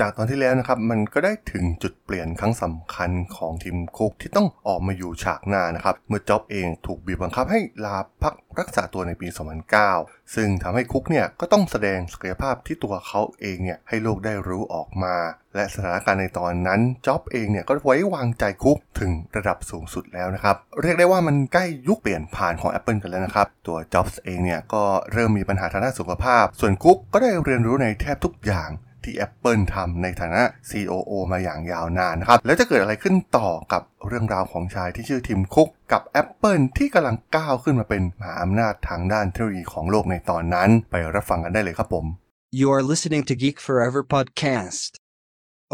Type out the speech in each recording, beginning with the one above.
จากตอนที่แล้วนะครับมันก็ได้ถึงจุดเปลี่ยนครั้งสำคัญของทีมคุกที่ต้องออกมาอยู่ฉากหน้านะครับ เมื่อจ็อบเองถูกบีบบังคับให้ลาพักรักษาตัวในปี 2009 ซึ่งทำให้คุกเนี่ยก็ต้องแสดงศักยภาพที่ตัวเขาเองเนี่ยให้โลกได้รู้ออกมา และสถานการณ์ในตอนนั้นจ็อบเองเนี่ยก็ไว้วางใจคุกถึงระดับสูงสุดแล้วนะครับ เรียกได้ว่ามันใกล้ยุคเปลี่ยนผ่านของ Apple กันแล้วนะครับ ตัวจ็อบส์เองเนี่ยก็เริ่มมีปัญหาทางด้านสุขภาพ ส่วนคุกก็ได้เรียนรู้ในแทบทุกอย่าง ที่ Apple ทำในฐานะ COO มาอย่างยาวนานนะครับ แล้วจะเกิดอะไรขึ้นต่อกับเรื่องราวของชายที่ชื่อทิมคุกกับ Apple ที่กำลังก้าวขึ้นมาเป็นมหาอำนาจทางด้านเทคโนโลยีของโลกในตอนนั้น ไปรับฟังกันได้เลยครับผม You are listening to Geek Forever podcast.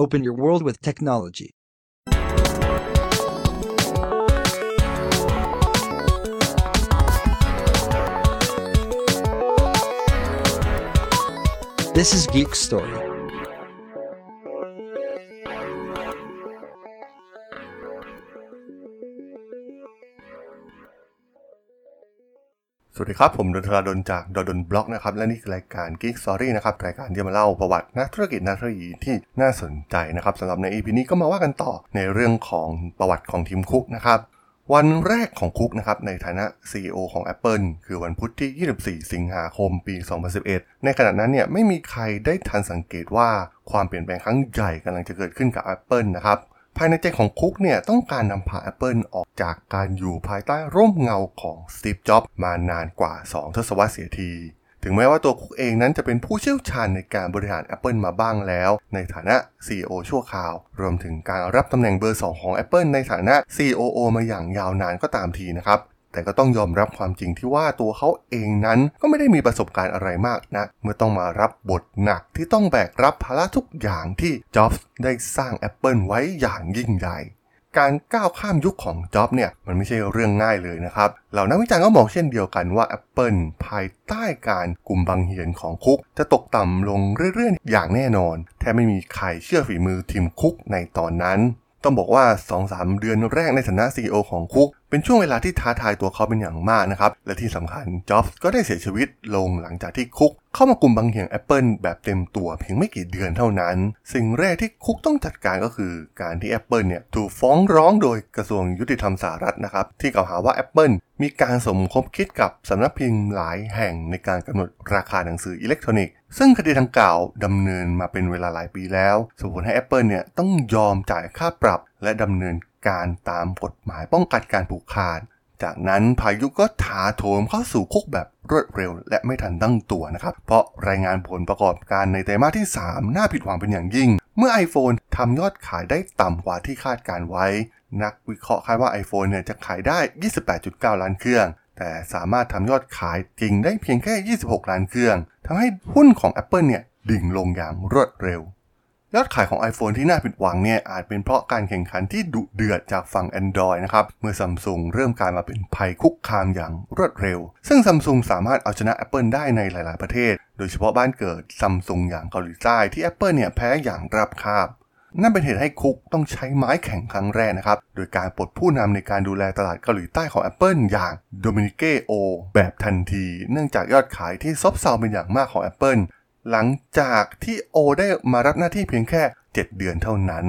Open your world with technology. This is Geek Story. สวัสดีครับ ผมดนทราดนจากดนบล็อกนะครับ และนี่คือรายการ Geek Story นะครับ รายการที่มาเล่าประวัตินักธุรกิจนักเทคโนโลยีที่น่าสนใจนะครับสำหรับใน EP นี้ก็มาว่ากันต่อในเรื่องของประวัติของทีมคุกนะครับวันแรกของคุกนะครับในฐานะ CEO ของ Apple คือวันพุธที่ 24 สิงหาคมปี 2011 ในขณะนั้นเนี่ยไม่มีใครได้ทันสังเกตว่าความเปลี่ยนแปลงครั้งใหญ่กำลังจะเกิดขึ้นกับ Apple นะครับ ภายในใจของคุกเนี่ยต้องการนำพา Apple ออกจากการอยู่ภายใต้ร่มเงาของสตีฟจ็อบมานานกว่า 2 ทศวรรษเสียที ถึงแม้ว่าตัวคุกเองนั้นจะเป็นผู้เชี่ยวชาญในการบริหาร Apple มาบ้างแล้ว ในฐานะ CEO ชั่วคราว รวมถึงการรับตำแหน่งเบอร์ 2 ของ Apple ในฐานะ COO มาอย่างยาวนานก็ตามทีนะครับ แต่ก็ต้องยอมรับความจริงที่ว่าตัวเขาเองนั้นก็ไม่ได้มีประสบการณ์อะไรมากนะ เมื่อต้องมารับบทหนักที่ต้องแบกรับภาระทุกอย่างที่จ็อบส์ได้สร้าง Apple ไว้อย่างยิ่งใหญ่การก้าวข้ามยุคของจ็อบเนี่ยมันไม่ใช่เรื่องง่ายเลยนะครับเหล่านักวิจารณ์ก็มองเช่นเดียวกันว่า Apple ภายใต้การกลุ่มบังเหียนของคุก จะตกต่ำลงเรื่อยๆ อย่างแน่นอน แทบไม่มีใครเชื่อฝีมือทีมคุกในตอนนั้น ต้องบอกว่า 2-3 เดือนแรกในฐานะ CEO ของคุก เป็นช่วงเวลาที่ท้าทายตัวเขาเป็นอย่างมากนะครับ และที่สำคัญจ็อบส์ก็ได้เสียชีวิตลงหลังจากที่คุก เข้ามากลุ่มบังเหียง Apple แบบเต็มตัวเพียงไม่กี่เดือนเท่านั้น สิ่งแรกที่คุกต้องจัดการก็คือการที่ Apple เนี่ยถูกฟ้องร้องโดยกระทรวงยุติธรรมสหรัฐนะครับ ที่กล่าวหาว่า Apple มีการสมคบคิดกับสำนักพิมพ์หลายแห่งในการกำหนดราคาหนังสืออิเล็กทรอนิกส์ ซึ่งคดีดังกล่าวดำเนินมาเป็นเวลาหลายปีแล้ว ส่งผลให้ Apple เนี่ยต้องยอมจ่ายค่าปรับ และดำเนินการตามกฎหมายป้องกันการผูกขาด จากนั้นพายุก็ถาโถมเข้าสู่คุกแบบรวดเร็ว และไม่ทันตั้งตัวนะครับ เพราะรายงานผลประกอบการในไตรมาสที่ 3 น่าผิดหวังเป็นอย่างยิ่ง เมื่อ iPhone ทำยอดขายได้ต่ำกว่าที่คาดการไว้ นักวิเคราะห์คาดว่า iPhone เนี่ยจะขายได้ 28.9 ล้านเครื่อง แต่สามารถทำยอดขายจริงได้เพียงแค่ 26 ล้านเครื่องทำให้หุ้นของ Apple เนี่ยดิ่งลงอย่างรวดเร็ว ยอดขายของ iPhone ที่น่าผิดหวังเนี่ยอาจเป็นเพราะการแข่งขันที่ดุเดือดจากฝั่ง Android นะครับ เมื่อซัมซุงเริ่มกลายมาเป็นภัยคุกคามอย่างรวดเร็ว ซึ่งซัมซุงสามารถเอาชนะ Apple ได้ในหลาย ๆ ประเทศ โดยเฉพาะบ้านเกิดซัมซุงอย่างเกาหลีใต้ที่ Apple เนี่ยแพ้อย่างรับคาบ นั่นเป็นเหตุให้คุกต้องใช้ไม้แข่งครั้งแรกนะครับ โดยการปลดผู้นำในการดูแลตลาดเกาหลีใต้ของ Apple อย่างโดมินิเกโอแบบทันที เนื่องจากยอดขายที่ซบเซาเป็นอย่างมากของ Apple หลังจากที่โอได้มารับหน้าที่เพียงแค่ 7 เดือนเท่านั้น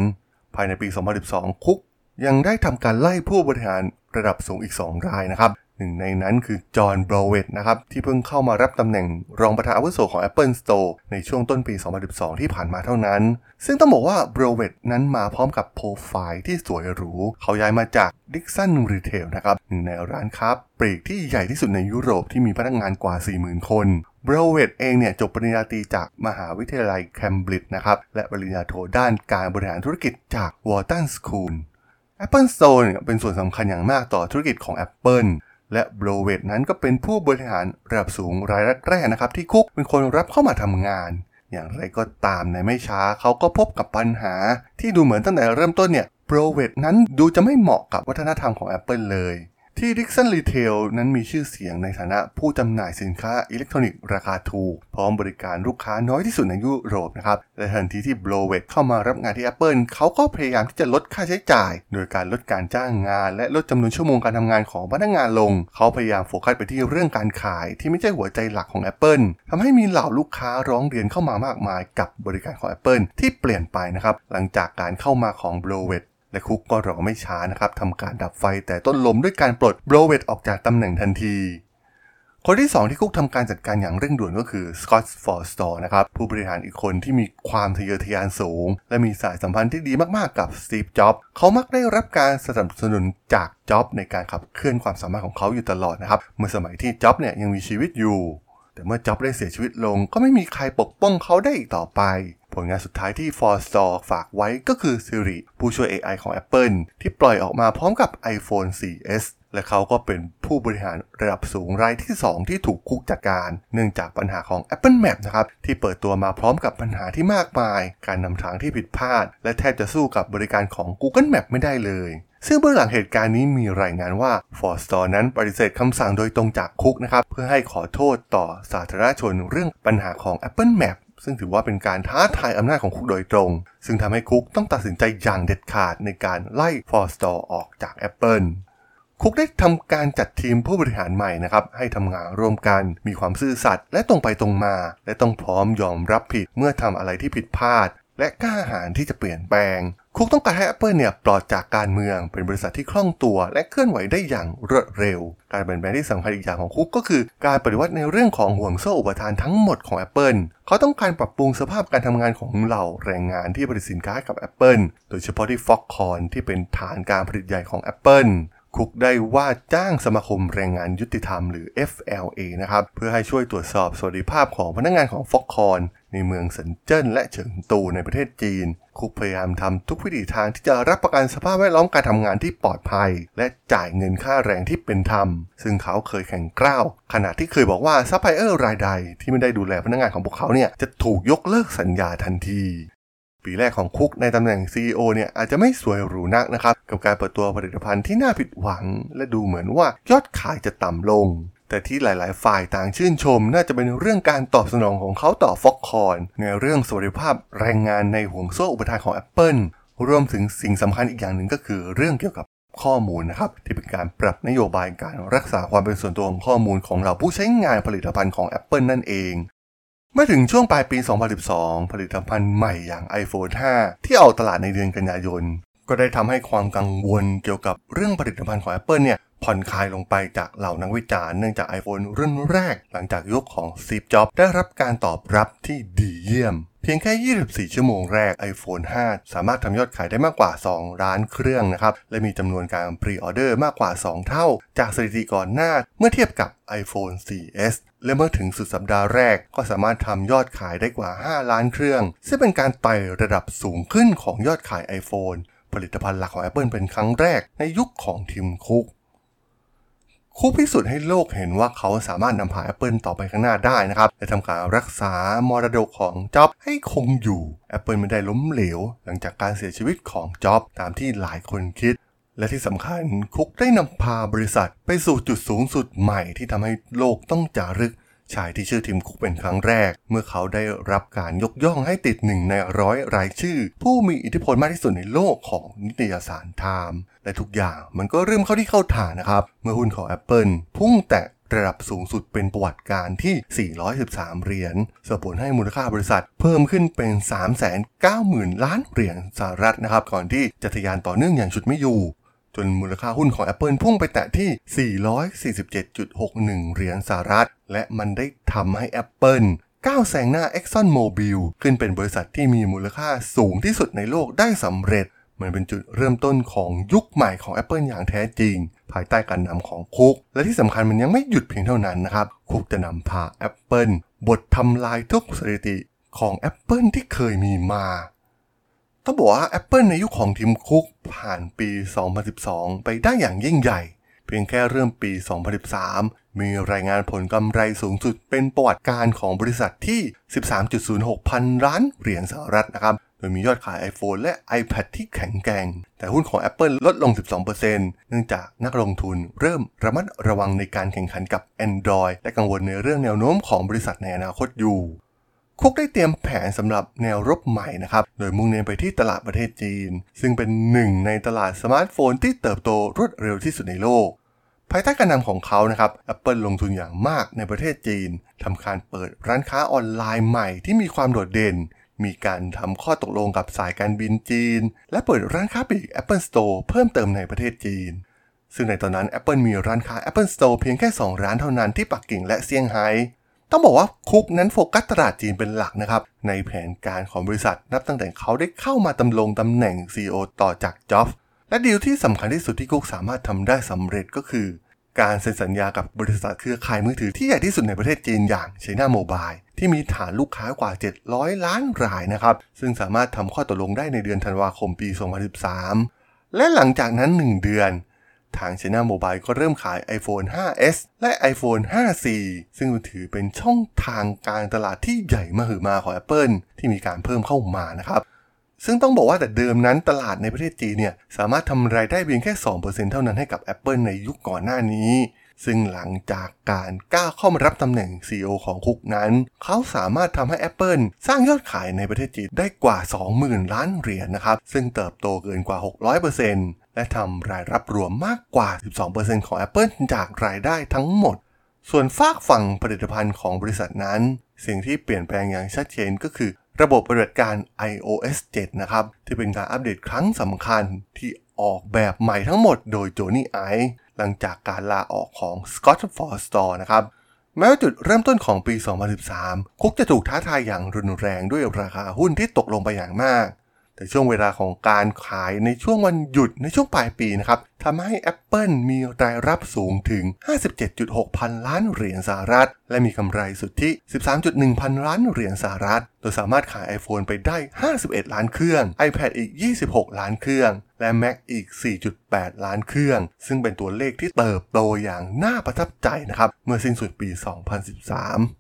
ภายในปี 2012 คุกยังได้ทำการไล่ผู้บริหารระดับสูงอีก 2 รายนะครับ หนึ่งในนั้นคือจอห์นบรเวตนะครับ ที่เพิ่งเข้ามารับตำแหน่งรองประธานอาวุโสของ Apple Store ในช่วงต้นปี 2012 ที่ผ่านมาเท่านั้น ซึ่งต้องบอกว่าบรเวตนั้นมาพร้อมกับโปรไฟล์ที่สวยหรู เขาย้ายมาจาก Dixon Retail นะครับ หนึ่งในร้านค้าปลีกที่ใหญ่ที่สุดในยุโรปที่มีพนักงานกว่า 40,000 คนบรเวตเองเนี่ยจบปริญญาตรีจากมหาวิทยาลัยเคมบริดจ์นะครับ และปริญญาโทด้านการบริหารธุรกิจจาก Wharton School Apple Store เนี่ยเป็นส่วนสำคัญอย่างมากต่อธุรกิจของ Apple และบรเวตนั้นก็เป็นผู้บริหารระดับสูงรายแรกๆนะครับ ที่คุกเป็นคนรับเข้ามาทำงาน อย่างไรก็ตามในไม่ช้าเขาก็พบกับปัญหา ที่ดูเหมือนตั้งแต่เริ่มต้นเนี่ยบรเวตนั้นดูจะไม่เหมาะกับวัฒนธรรมของ Apple เลย ที่ Dixon Retail นั้นมีชื่อเสียงในฐานะผู้จำหน่ายสินค้าอิเล็กทรอนิกส์ราคาถูก พร้อมบริการลูกค้าน้อยที่สุดในยุโรปนะครับ และทันทีที่ b l o w e t เข้ามารับงานที่ Apple เขาก็พยายามที่จะลดค่าใช้จ่าย โดยการลดการจ้างงาน และลดจำนวนชั่วโมงการทำงานของพนักงานลง เขาพยายามโฟกัสไปที่เรื่องการขายที่ไม่ใช่หัวใจหลักของ Apple ทำให้มีเหล่าลูกค้าร้องเรียนเข้ามามากมายกับบริการของ Apple ที่เปลี่ยนไปนะครับหลังจากการเข้ามาของ b l o w e t และ Cook ก็รอไม่ช้านะครับทำการดับไฟแต่ต้นลมด้วยการปลด Browett ออกจากตำแหน่งทันที คนที่ 2 ที่ Cook ทำการจัดการอย่างเร่งด่วนก็คือ Scott Forstall นะครับผู้บริหารอีกคนที่มีความทะเยอทะยานสูง และมีสายสัมพันธ์ที่ดีมากๆกับ Steve Jobs เขามักได้รับการสนับสนุนจากจ็อบในการขับเคลื่อนความสามารถของเขาอยู่ตลอดนะครับเมื่อสมัยที่จ็อบเนี่ยยังมีชีวิตอยู่แต่เมื่อจ็อบได้เสียชีวิตลงก็ไม่มีใครปกป้องเขาได้อีกต่อไป ลงานสุดท้ายที่ f o r s t o r ฝากไว้ก็คือ Siri ผู้ช่วย AI ของ Apple ที่ปล่อยออกมาพร้อมกับ iPhone 4S และเขาก็เป็นผู้บริหารระดับสูงรายที่ 2 ที่ถูกคุกจัดการ เนื่องจากปัญหาของ Apple Map นะครับ ที่เปิดตัวมาพร้อมกับปัญหาที่มากมาย การนำทางที่ผิดพลาด และแทบจะสู้กับบริการของ Google Map ไม่ได้เลย ซึ่งเบื้องหลังเหตุการณ์นี้มีรายงานว่า f o r s t o r นั้นปฏิเสธคำสั่งโดยตรงจากคุกนะครับ เพื่อให้ขอโทษต่อสาธารณชนเรื่องปัญหาของ Apple Map ซึ่งถือว่าเป็นการท้าทายอำนาจของคุกโดยตรง ซึ่งทำให้คุกต้องตัดสินใจอย่างเด็ดขาดในการไล่ฟอร์สตอลล์ออกจาก Apple คุกได้ทำการจัดทีมผู้บริหารใหม่นะครับ ให้ทำงานร่วมกัน มีความซื่อสัตย์และตรงไปตรงมา และต้องพร้อมยอมรับผิดเมื่อทำอะไรที่ผิดพลาด และกล้าหาญที่จะเปลี่ยนแปลง คุกต้องการให้ Apple เนี่ยปลอดจากการเมืองเป็นบริษัทที่คล่องตัว และเคลื่อนไหวได้อย่างรวดเร็ว การเปลี่ยนแปลงที่สำคัญอีกอย่างของคุกก็คือ การปฏิวัติในเรื่องของห่วงโซ่อุปทานทั้งหมดของ Apple เขาต้องการปรับปรุงสภาพการทำงานของเหล่าแรงงานที่ผลิตสินค้ากับ Apple โดยเฉพาะที่ Foxconn ที่เป็นฐานการผลิตใหญ่ของ Apple คุกได้ว่าจ้างสมาคมแรงงานยุติธรรมหรือ FLA นะครับ เพื่อให้ช่วยตรวจสอบสวัสดิภาพของพนักงานของ Foxconn ในเมืองเซินเจิ้นและเฉิงตูในประเทศจีน คุกพยายามทำทุกวิถีทางที่จะรับประกันสภาพแวดล้อมการทำงานที่ปลอดภัย และจ่ายเงินค่าแรงที่เป็นธรรม ซึ่งเขาเคยแข็งกร้าวขณะที่เคยบอกว่าซัพพลายเออร์รายใดที่ไม่ได้ดูแลพนักงานของพวกเขาเนี่ยจะถูกยกเลิกสัญญาทันทีปีแรกของคุกในตำแหน่ง CEO เนี่ยอาจจะไม่สวยหรูนักนะครับ กับการเปิดตัวผลิตภัณฑ์ที่น่าผิดหวัง และดูเหมือนว่ายอดขายจะต่ำลง แต่ที่หลาย ๆ ฝ่ายต่างชื่นชม น่าจะเป็นเรื่องการตอบสนองของเขาต่อ Foxconn ในเรื่องสวัสดิภาพแรงงานในห่วงโซ่อุปทานของ Apple รวมถึงสิ่งสำคัญอีกอย่างหนึ่งก็คือเรื่องเกี่ยวกับข้อมูลนะครับ ที่เป็นการปรับนโยบายการรักษาความเป็นส่วนตัวของข้อมูลของเราผู้ใช้งานผลิตภัณฑ์ของ Apple นั่นเองเมื่อถึงช่วงปลายปี 2012 ผลิตภัณฑ์ใหม่อย่าง iPhone 5 ที่ออกตลาดในเดือนกันยายน ก็ได้ทำให้ความกังวลเกี่ยวกับเรื่องผลิตภัณฑ์ของ Apple เนี่ย ผ่อนคลายลงไปจากเหล่านักวิจารณ์เนื่องจาก iPhone รุ่นแรกหลังจากยุคของ Steve Jobs ได้รับการตอบรับที่ดีเยี่ยม เพียงแค่ 24 ชั่วโมงแรก iPhone 5 สามารถทำยอดขายได้มากกว่า 2 ล้านเครื่องนะครับ และมีจำนวนการพรีออเดอร์มากกว่า 2 เท่า จากสถิติก่อนหน้าเมื่อเทียบกับ iPhone 4S และเมื่อถึงสุดสัปดาห์แรกก็สามารถทำยอดขายได้กว่า 5 ล้านเครื่อง ซึ่งเป็นการไต่ระดับสูงขึ้นของยอดขาย iPhone ผลิตภัณฑ์หลักของ Apple เป็นครั้งแรกในยุคของทิมคุก คู่พิสูจน์ให้โลกเห็นว่าเขาสามารถนำพา Apple ต่อไปข้างหน้าได้นะครับและทำการรักษามรดกของจ็อบให้คงอยู่ Apple ไม่ได้ล้มเหลว หลังจากการเสียชีวิตของจ็อบตามที่หลายคนคิดและที่สำคัญคุกได้นำพาบริษัทไปสู่จุดสูงสุดใหม่ที่ทำให้โลกต้องจารึก ชายที่ชื่อทิมคุกเป็นครั้งแรก เมื่อเขาได้รับการยกย่องให้ติดหนึ่งในร้อยรายชื่อ ผู้มีอิทธิพลมากที่สุดในโลกของนิตยสารไทม์และทุกอย่างมันก็เริ่มเข้าที่เข้าทางนะครับ เมื่อหุ้นของ Apple พุ่งแตะระดับสูงสุดเป็นประวัติการที่ 413 เหรียญส่งผลให้มูลค่าบริษัทเพิ่มขึ้นเป็น 390,000 ล้านเหรียญสหรัฐนะครับ ก่อนที่จะทะยานต่อเนื่องอย่างชุดไม่อยู่ จนมูลค่าหุ้นของ Apple พุ่งไปแตะที่ 447.61 เหรียญสหรัฐ และมันได้ทำให้ Apple ก้าวแซงหน้า Exxon Mobil ขึ้นเป็นบริษัทที่มีมูลค่าสูงที่สุดในโลกได้สำเร็จ มันเป็นจุดเริ่มต้นของยุคใหม่ของ Apple อย่างแท้จริง ภายใต้การนำของคุก และที่สำคัญมันยังไม่หยุดเพียงเท่านั้นนะครับ คุกจะนำพา Apple บททำลายทุกสถิติของ Apple ที่เคยมีมา ต้องบอกว่า Apple ในยุคของทีมคุกผ่านปี 2012 ไปได้อย่างยิ่งใหญ่ เพียงแค่เริ่มปี 2013 มีรายงานผลกำไรสูงสุดเป็นประวัติการของบริษัทที่ 13.06 พันล้านเหรียญสหรัฐนะครับ โดยมียอดขาย iPhone และ iPad ที่แข็งแกร่ง แต่หุ้นของ Apple ลดลง 12%เนื่องจากนักลงทุนเริ่มระมัดระวังในการแข่งขันกับ Android และกังวลในเรื่องแนวโน้มของบริษัทในอนาคตอยู่ คุกได้เตรียมแผนสำหรับแนวรบใหม่นะครับ โดยมุ่งเน้นไปที่ตลาดประเทศจีน ซึ่งเป็นหนึ่งในตลาดสมาร์ทโฟนที่เติบโตรวดเร็วที่สุดในโลก ภายใต้การนำของเขานะครับ Apple ลงทุนอย่างมากในประเทศจีนทำการเปิดร้านค้าออนไลน์ใหม่ที่มีความโดดเด่น มีการทำข้อตกลงกับสายการบินจีน และเปิดร้านค้าปลีก Apple Store เพิ่มเติมในประเทศจีนซึ่งในตอนนั้น Apple มีร้านค้า Apple Store เพียงแค่ 2 ร้านเท่านั้นที่ปักกิ่งและเซี่ยงไฮ้ ต้องบอกว่าคุกนั้นโฟกัสตลาดจีนเป็นหลักนะครับ ในแผนการของบริษัทนับตั้งแต่เขาได้เข้ามาตำลงตำแหน่ง CEO ต่อจากจ็อบส์และดีลที่สำคัญที่สุดที่คุกสามารถทำได้สำเร็จก็คือ การเซ็นสัญญากับบริษัทเครือข่ายมือถือที่ใหญ่ที่สุดในประเทศจีนอย่าง China Mobile ที่มีฐานลูกค้ากว่า 700 ล้านรายนะครับ ซึ่งสามารถทำข้อตกลงได้ในเดือนธันวาคมปี 2013 และหลังจากนั้น 1 เดือน ทาง China Mobile ก็เริ่มขาย iPhone 5s และ iPhone 5c ซึ่งถือเป็นช่องทางการตลาดที่ใหญ่มหึมาของ Apple ที่มีการเพิ่มเข้ามานะครับซึ่งต้องบอกว่าแต่เดิมนั้นตลาดในประเทศจีนเนี่ยสามารถทำรายได้เพียงแค่ 2%เท่านั้นให้กับ Apple ในยุคก่อนหน้านี้ ซึ่งหลังจากการก้าวเข้ามารับตำแหน่ง CEO ของคุกนั้น เขาสามารถทำให้ Apple สร้างยอดขายในประเทศจีนได้กว่า 20,000 ล้านเหรียญนนะครับ ซึ่งเติบโตเกินกว่า 600% และทำรายรับรวมมากกว่า 12%ของ Apple จากรายได้ทั้งหมด ส่วนฝากฝั่งผลิตภัณฑ์ของบริษัทนั้น สิ่งที่เปลี่ยนแปลงอย่างชัดเจนก็คือ ระบบปฏิบัติการ iOS 7 นะครับ ที่เป็นการอัปเดตครั้งสำคัญที่ออกแบบใหม่ทั้งหมดโดยโจนี่ไอหลังจากการลาออกของ Scott Forstall นะครับแม้ว่าจุดเริ่มต้นของปี 2013 คุกจะถูกท้าทายอย่างรุนแรงด้วยราคาหุ้นที่ตกลงไปอย่างมาก แต่ช่วงเวลาของการขายในช่วงวันหยุดในช่วงปลายปีนะครับทำให้ Apple มีรายรับสูงถึง 57.6 พันล้านเหรียญสหรัฐ และมีกำไรสุทธิ 13.1 พันล้านเหรียญสหรัฐ โดยสามารถขาย iPhone ไปได้ 51 ล้านเครื่อง iPad อีก 26 ล้านเครื่อง และ Mac อีก 4.8 ล้านเครื่อง ซึ่งเป็นตัวเลขที่เติบโตอย่างน่าประทับใจนะครับ เมื่อสิ้นสุดปี 2013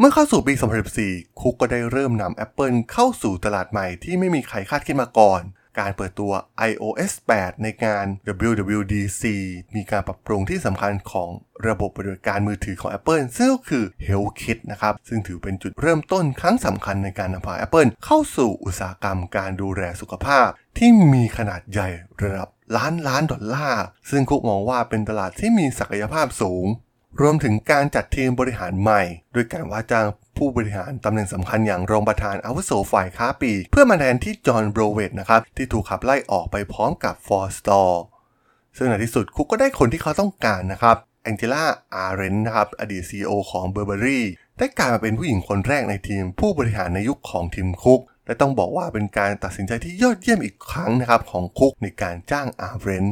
เมื่อเข้าสู่ปี 2014 คุกก็ได้เริ่มนำ Apple เข้าสู่ตลาดใหม่ที่ไม่มีใครคาดคิดมาก่อน การเปิดตัว iOS 8 ในงาน WWDC มีการปรับปรุงที่สำคัญของระบบปฏิบัติการมือถือของ Apple ซึ่งก็คือ HealthKit นะครับ ซึ่งถือเป็นจุดเริ่มต้นครั้งสำคัญในการนำพา Apple เข้าสู่อุตสาหกรรมการดูแลสุขภาพ ที่มีขนาดใหญ่ระดับล้านล้านดอลลาร์ ซึ่งคุกมองว่าเป็นตลาดที่มีศักยภาพสูง รวมถึงการจัดทีมบริหารใหม่ โดยการว่าจ้างผู้บริหารตำแหน่งสำคัญอย่างรองประธานอาวุโสฝ่ายค้าปลีก เพื่อมาแทนที่จอห์นโบรเวตต์นะครับ ที่ถูกขับไล่ออกไปพร้อมกับฟอร์สตอลล์ซึ่งในที่สุดคุกก็ได้คนที่เขาต้องการนะครับแองเจล่าอาร์เรนด์สนะครับ อดีต CEO ของ Burberry ได้กลายมาเป็นผู้หญิงคนแรกในทีม ผู้บริหารในยุคของทิมคุก และต้องบอกว่าเป็นการตัดสินใจที่ยอดเยี่ยมอีกครั้งนะครับของคุกในการจ้างอาร์เรนด์ส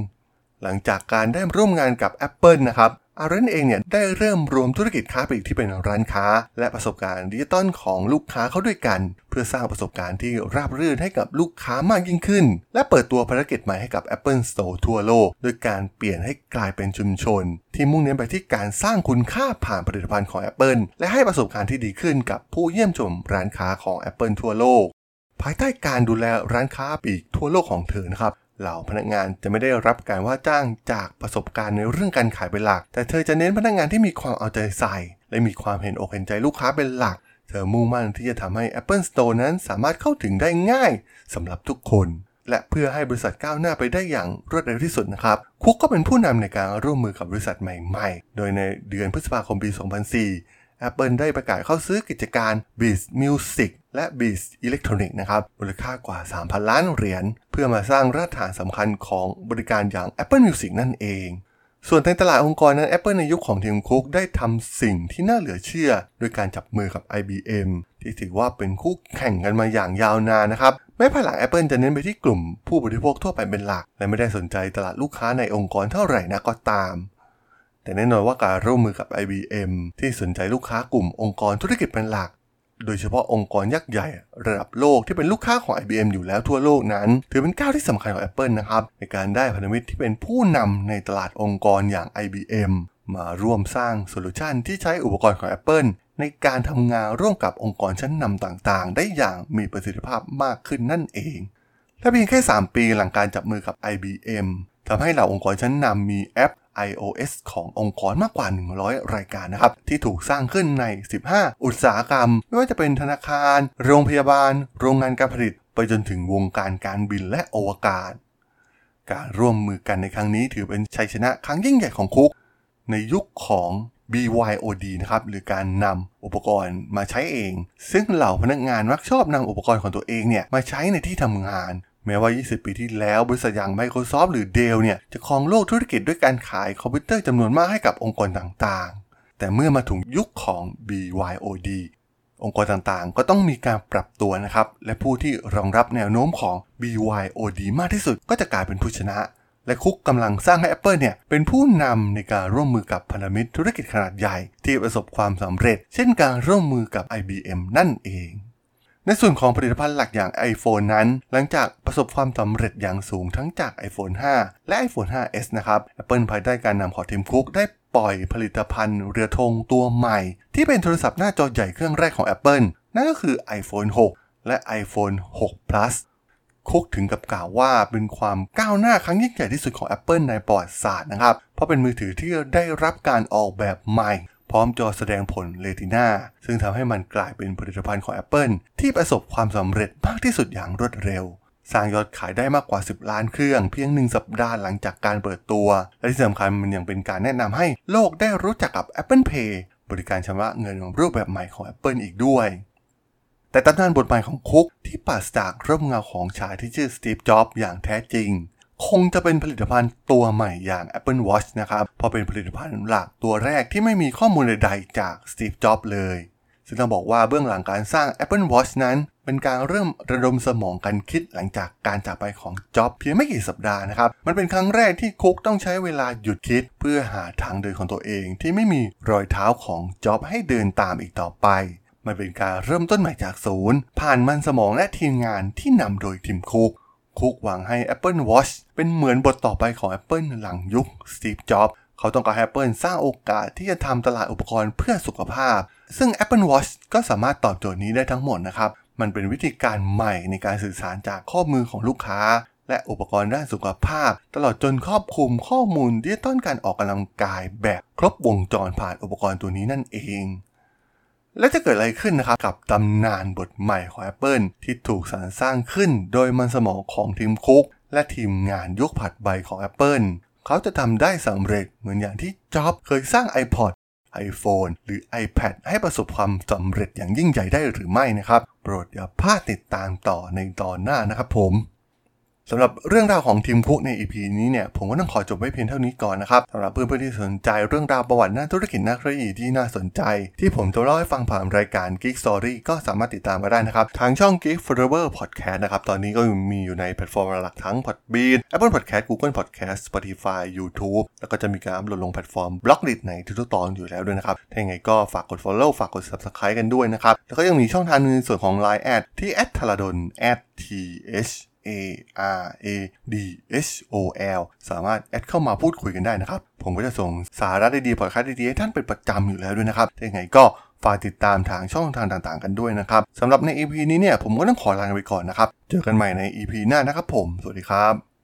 หลังจากการได้ร่วมงานกับ Apple นะครับอาร์เรนด์สเองเนี่ยได้เริ่มรวมธุรกิจค้าปลีกที่เป็นร้านค้า และประสบการณ์ดิจิตอลของลูกค้าเข้าด้วยกัน เพื่อสร้างประสบการณ์ที่ราบรื่นให้กับลูกค้ามากยิ่งขึ้น และเปิดตัวภารกิจใหม่ให้กับ Apple Store ทั่วโลก โดยการเปลี่ยนให้กลายเป็นชุมชน ที่มุ่งเน้นไปที่การสร้างคุณค่าผ่านผลิตภัณฑ์ของ Apple และให้ประสบการณ์ที่ดีขึ้นกับผู้เยี่ยมชมร้านค้าของ Apple ทั่วโลกภายใต้การดูแลร้านค้าปลีกทั่วโลกของเธอนะครับ เหล่าพนักงานจะไม่ได้รับการว่าจ้างจากประสบการณ์ในเรื่องการขายเป็นหลัก แต่เธอจะเน้นพนักงานที่มีความเอาใจใส่ และมีความเห็นอกเห็นใจลูกค้าเป็นหลัก เธอมุ่งมั่นที่จะทำให้ Apple Store นั้นสามารถเข้าถึงได้ง่ายสำหรับทุกคน และเพื่อให้บริษัทก้าวหน้าไปได้อย่างรวดเร็วที่สุดนะครับคุกก็เป็นผู้นำในการร่วมมือกับบริษัทใหม่ๆ โดยในเดือนพฤษภาคมปี 2004 Apple ได้ประกาศเข้าซื้อกิจการ Beats Music และ Beats Electronic นะครับ มูลค่ากว่า 3,000 ล้านเหรียญ เพื่อมาสร้างรากฐานสำคัญของบริการอย่าง Apple Music นั่นเอง ส่วนในตลาดองค์กรนั้น Apple ในยุคของทีมคุกได้ทำสิ่งที่น่าเหลือเชื่อ โดยการจับมือกับ IBM ที่ถือว่าเป็นคู่แข่งกันมาอย่างยาวนานนะครับแม้ภายหลัง Apple จะเน้นไปที่กลุ่มผู้บริโภคทั่วไปเป็นหลัก และไม่ได้สนใจตลาดลูกค้าในองค์กรเท่าไหร่นักก็ตาม แต่แน่นอนว่าการร่วมมือกับ IBM ที่สนใจลูกค้ากลุ่มองค์กรธุรกิจเป็นหลัก โดยเฉพาะองค์กรยักษ์ใหญ่ ระดับโลกที่เป็นลูกค้าของ IBM อยู่แล้วทั่วโลกนั้น ถือเป็นก้าวที่สำคัญของ Apple นะครับ ในการได้พันธมิตรที่เป็นผู้นำในตลาดองค์กรอย่าง IBM มาร่วมสร้างโซลูชันที่ใช้อุปกรณ์ของ Apple ในการทำงานร่วมกับองค์กรชั้นนำต่างๆ ได้อย่างมีประสิทธิภาพมากขึ้นนั่นเอง และเพียงแค่ 3 ปีหลังการจับมือกับ IBM ทำให้เหล่าองค์กรชั้นนำมีแอป iOS ขององค์กรมากกว่า 100 รายการนะครับ ที่ถูกสร้างขึ้นใน 15 อุตสาหกรรม ไม่ว่าจะเป็นธนาคาร โรงพยาบาล โรงงานการผลิต ไปจนถึงวงการการบินและอวกาศ การร่วมมือกันในครั้งนี้ถือเป็นชัยชนะครั้งยิ่งใหญ่ของคุก ในยุคของ BYOD นะครับ หรือการนำอุปกรณ์มาใช้เอง ซึ่งเหล่าพนักงานมักชอบนำอุปกรณ์ของตัวเองเนี่ยมาใช้ในที่ทำงาน แม้ว่า 20 ปีที่แล้วบริษัทอย่าง Microsoft หรือ Dell เนี่ย จะครองโลกธุรกิจด้วยการขายคอมพิวเตอร์จำนวนมากให้กับองค์กรต่างๆ แต่เมื่อมาถึงยุคของ BYOD องค์กรต่างๆ ก็ต้องมีการปรับตัวนะครับ และผู้ที่รองรับแนวโน้มของ BYOD มากที่สุดก็จะกลายเป็นผู้ชนะ และคุกกำลังสร้างให้ Apple เนี่ย เป็นผู้นำในการร่วมมือกับพันธมิตรธุรกิจขนาดใหญ่ ที่ประสบความสำเร็จ เช่นการร่วมมือกับ IBM นั่นเอง ในส่วนของผลิตภัณฑ์หลักอย่าง iPhone นั้น หลังจากประสบความสำเร็จอย่างสูงทั้งจาก iPhone 5 และ iPhone 5s นะครับ Apple ภายใต้การนำของทีมคุกได้ปล่อยผลิตภัณฑ์เรือธงตัวใหม่ ที่เป็นโทรศัพท์หน้าจอใหญ่เครื่องแรกของ Apple นั่นก็คือ iPhone 6 และ iPhone 6 Plus คุกถึงกับกล่าวว่าเป็นความก้าวหน้าครั้งยิ่งใหญ่ที่สุดของ Apple ในประวัติศาสตร์นะครับ เพราะเป็นมือถือที่ได้รับการออกแบบใหม่ พร้อมจอแสดงผลเรตินาซึ่งทำให้มันกลายเป็นผลิตภัณฑ์ของ Apple ที่ประสบความสำเร็จมากที่สุดอย่างรวดเร็ว สร้างยอดขายได้มากกว่า 10 ล้านเครื่องเพียงหนึ่งสัปดาห์หลังจากการเปิดตัว และที่สำคัญมันยังเป็นการแนะนำให้โลกได้รู้จักกับ Apple Pay บริการชำระเงินรูปแบบใหม่ของ Apple อีกด้วย แต่ตำนานบทใหม่ของคุกที่ปราศจากร่มเงาของชายที่ชื่อสตีฟ จ็อบส์อย่างแท้จริง คงจะเป็นผลิตภัณฑ์ตัวใหม่อย่าง Apple Watch นะครับพราะเป็นผลิตภัณฑ์หลักตัวแรกที่ไม่มีข้อมูลใดๆจากสตีฟจ็อบส์เลย ซึ่งต้องบอกว่าเบื้องหลังการสร้าง Apple Watch นั้น เป็นการเริ่มระดมสมองกันคิดหลังจากการจากไปของจ็อบเพียงไม่กี่สัปดาห์นะครับ มันเป็นครั้งแรกที่คุกต้องใช้เวลาหยุดคิด เพื่อหาทางเดินของตัวเองที่ไม่มีรอยเท้าของจ็อบให้เดินตามอีกต่อไป มันเป็นการเริ่มต้นใหม่จากศูนย์ ผ่านมันสมองและทีมงานที่นำโดยทีมคุก คุกหวังให้ Apple Watch เป็นเหมือนบทต่อไปของ Apple หลังยุค Steve Jobs เขาต้องการให้ Apple สร้างโอกาสที่จะทำตลาดอุปกรณ์เพื่อสุขภาพ ซึ่ง Apple Watch ก็สามารถตอบโจทย์นี้ได้ทั้งหมดนะครับ มันเป็นวิธีการใหม่ในการสื่อสารจากข้อมือของลูกค้า และอุปกรณ์ด้านสุขภาพ ตลอดจนครอบคลุมข้อมูลดิจิตอลการออกกำลังกายแบบครบวงจรผ่านอุปกรณ์ตัวนี้นั่นเอง และจะเกิดอะไรขึ้นนะครับกับตำนานบทใหม่ของ Apple ที่ถูกสรรสร้างขึ้นโดยมันสมองของทีมคุก และทีมงานยุคผัดใบของ Apple เขาจะทำได้สำเร็จเหมือนอย่างที่จ็อบเคยสร้าง iPod iPhone หรือ iPad ให้ประสบความสำเร็จอย่างยิ่งใหญ่ได้หรือไม่นะครับ โปรดอย่าพลาดติดตามต่อในตอนหน้านะครับผม สำหรับเรื่องราวของทีมคุกใน EP นี้เนี่ยผมก็ต้องขอจบไว้เพียงเท่านี้ก่อนนะครับสำหรับเพื่อนๆที่สนใจเรื่องราวประวัติด้าธุรกิจนักธุรกิจที่น่าสนใจ ที่ผมจะเล่าให้ฟังผ่านรายการ Geek Story ก็สามารถติดตามมาได้นะครับ ทางช่อง Geek Forever Podcast นะครับ ตอนนี้ก็มีอยู่ในแพลตฟอร์มหลักทั้ง Podbean Apple Podcast Google Podcast Spotify YouTube แล้วก็จะมีการอัปโหลดลงแพลตฟอร์ม Blockdit ในทุกๆตอนอยู่แล้วด้วยนะครับถ้าอย่างไรก็ฝากกด follow ฝากกด subscribe กันด้วยนะครับแล้วก็ยังมีช่องทางในส่วนของ Line add ที่ t h a l a d o n @th A R A D H O L สามารถ add เข้ามาพูดคุยกันได้นะครับ ผมก็จะส่งสาระดีๆพอดคาสต์ดีๆให้ท่านเป็นประจำอยู่แล้วด้วยนะครับยังไงก็ฝากติดตามทางช่องทางต่างๆ กันด้วยนะครับสำหรับใน EP นี้เนี่ยผมก็ต้องขอลาไปก่อนนะครับ เจอกันใหม่ใน EP หน้านะครับผม สวัสดีครับ